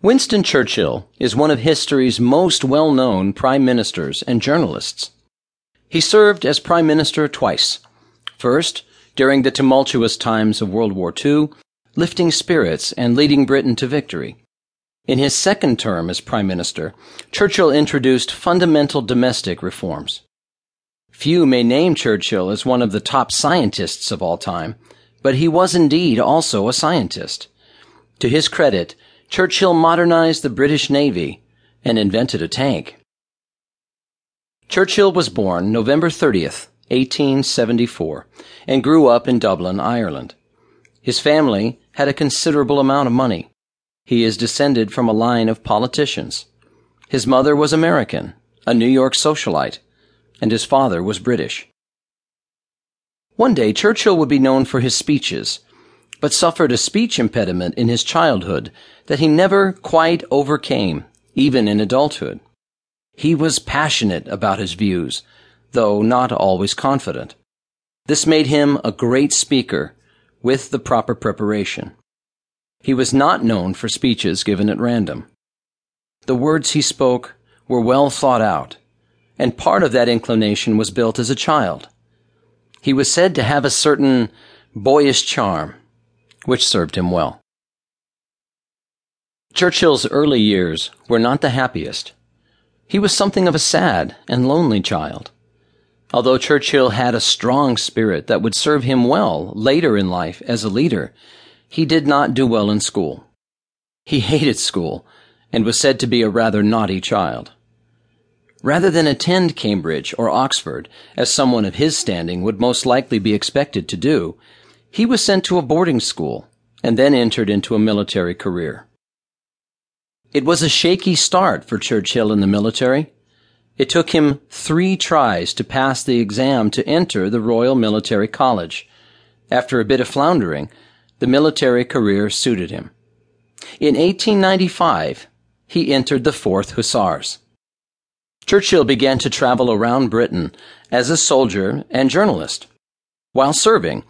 Winston Churchill is one of history's most well known prime ministers and journalists. He served as prime minister twice. First, during the tumultuous times of World War II, lifting spirits and leading Britain to victory. In his second term as prime minister, Churchill introduced fundamental domestic reforms. Few may name Churchill as one of the top scientists of all time, but he was indeed also a scientist. To his credit, Churchill modernized the British Navy and invented a tank. Churchill was born November 30th, 1874, and grew up in Dublin, Ireland. His family had a considerable amount of money. He is descended from a line of politicians. His mother was American, a New York socialite, and his father was British. One day, Churchill would be known for his speeches, but suffered a speech impediment in his childhood that he never quite overcame, even in adulthood. He was passionate about his views, though not always confident. This made him a great speaker with the proper preparation. He was not known for speeches given at random. The words he spoke were well thought out, and part of that inclination was built as a child. He was said to have a certain boyish charm which served him well. Churchill's early years were not the happiest. He was something of a sad and lonely child. Although Churchill had a strong spirit that would serve him well later in life as a leader, he did not do well in school. He hated school and was said to be a rather naughty child. Rather than attend Cambridge or Oxford, as someone of his standing would most likely be expected to do, he was sent to a boarding school and then entered into a military career. It was a shaky start for Churchill in the military. It took him three tries to pass the exam to enter the Royal Military College. After a bit of floundering, the military career suited him. In 1895, he entered the 4th Hussars. Churchill began to travel around Britain as a soldier and journalist. While serving,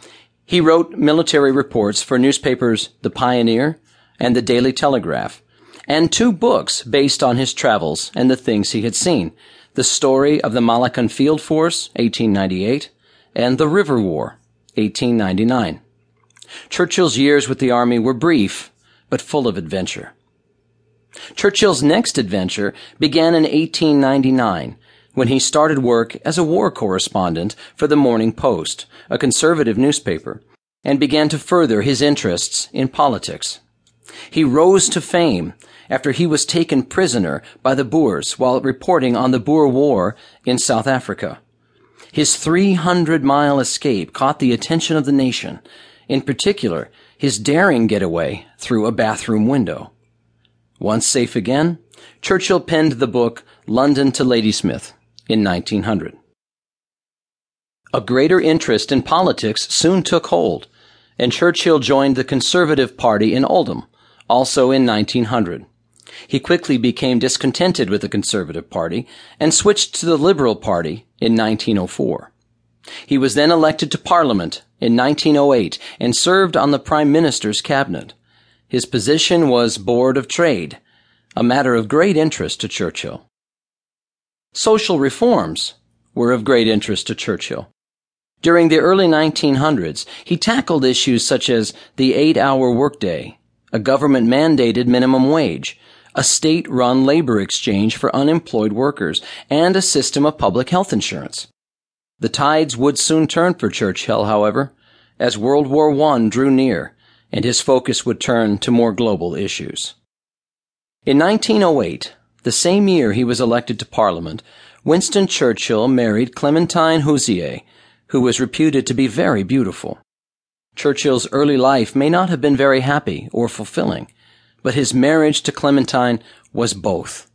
he wrote military reports for newspapers The Pioneer and The Daily Telegraph, and two books based on his travels and the things he had seen. The Story of the Malakand Field Force, 1898, and The River War, 1899. Churchill's years with the Army were brief, but full of adventure. Churchill's next adventure began in 1899 when he started work as a war correspondent for the Morning Post, a conservative newspaper, and began to further his interests in politics. He rose to fame after he was taken prisoner by the Boers while reporting on the Boer War in South Africa. His 300 mile escape caught the attention of the nation, in particular, his daring getaway through a bathroom window. Once safe again, Churchill penned the book London to Ladysmith, in 1900. A greater interest in politics soon took hold, and Churchill joined the Conservative Party in Oldham, also in 1900. He quickly became discontented with the Conservative Party and switched to the Liberal Party in 1904. He was then elected to Parliament in 1908 and served on the Prime Minister's cabinet. His position was Board of Trade, a matter of great interest to Churchill. Social reforms were of great interest to Churchill. During the early 1900s, he tackled issues such as the eight-hour workday, a government-mandated minimum wage, a state-run labor exchange for unemployed workers, and a system of public health insurance. The tides would soon turn for Churchill, however, as World War I drew near, and his focus would turn to more global issues. In 1908, the same year he was elected to Parliament, Winston Churchill married Clementine Hozier, who was reputed to be very beautiful. Churchill's early life may not have been very happy or fulfilling, but his marriage to Clementine was both.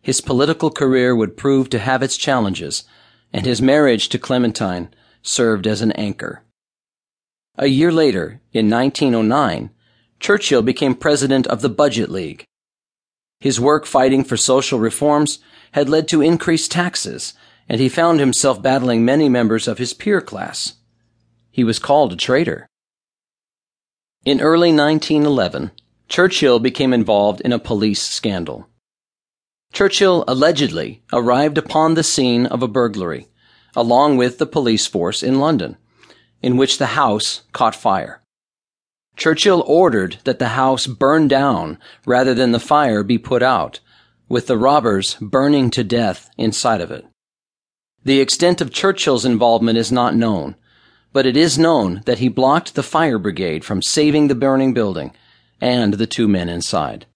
His political career would prove to have its challenges, and his marriage to Clementine served as an anchor. A year later, in 1909, Churchill became president of the Budget League, his work fighting for social reforms had led to increased taxes, and he found himself battling many members of his peer class. He was called a traitor. In early 1911, Churchill became involved in a police scandal. Churchill allegedly arrived upon the scene of a burglary, along with the police force in London, in which the house caught fire. Churchill ordered that the house burn down rather than the fire be put out, with the robbers burning to death inside of it. The extent of Churchill's involvement is not known, but it is known that he blocked the fire brigade from saving the burning building and the two men inside.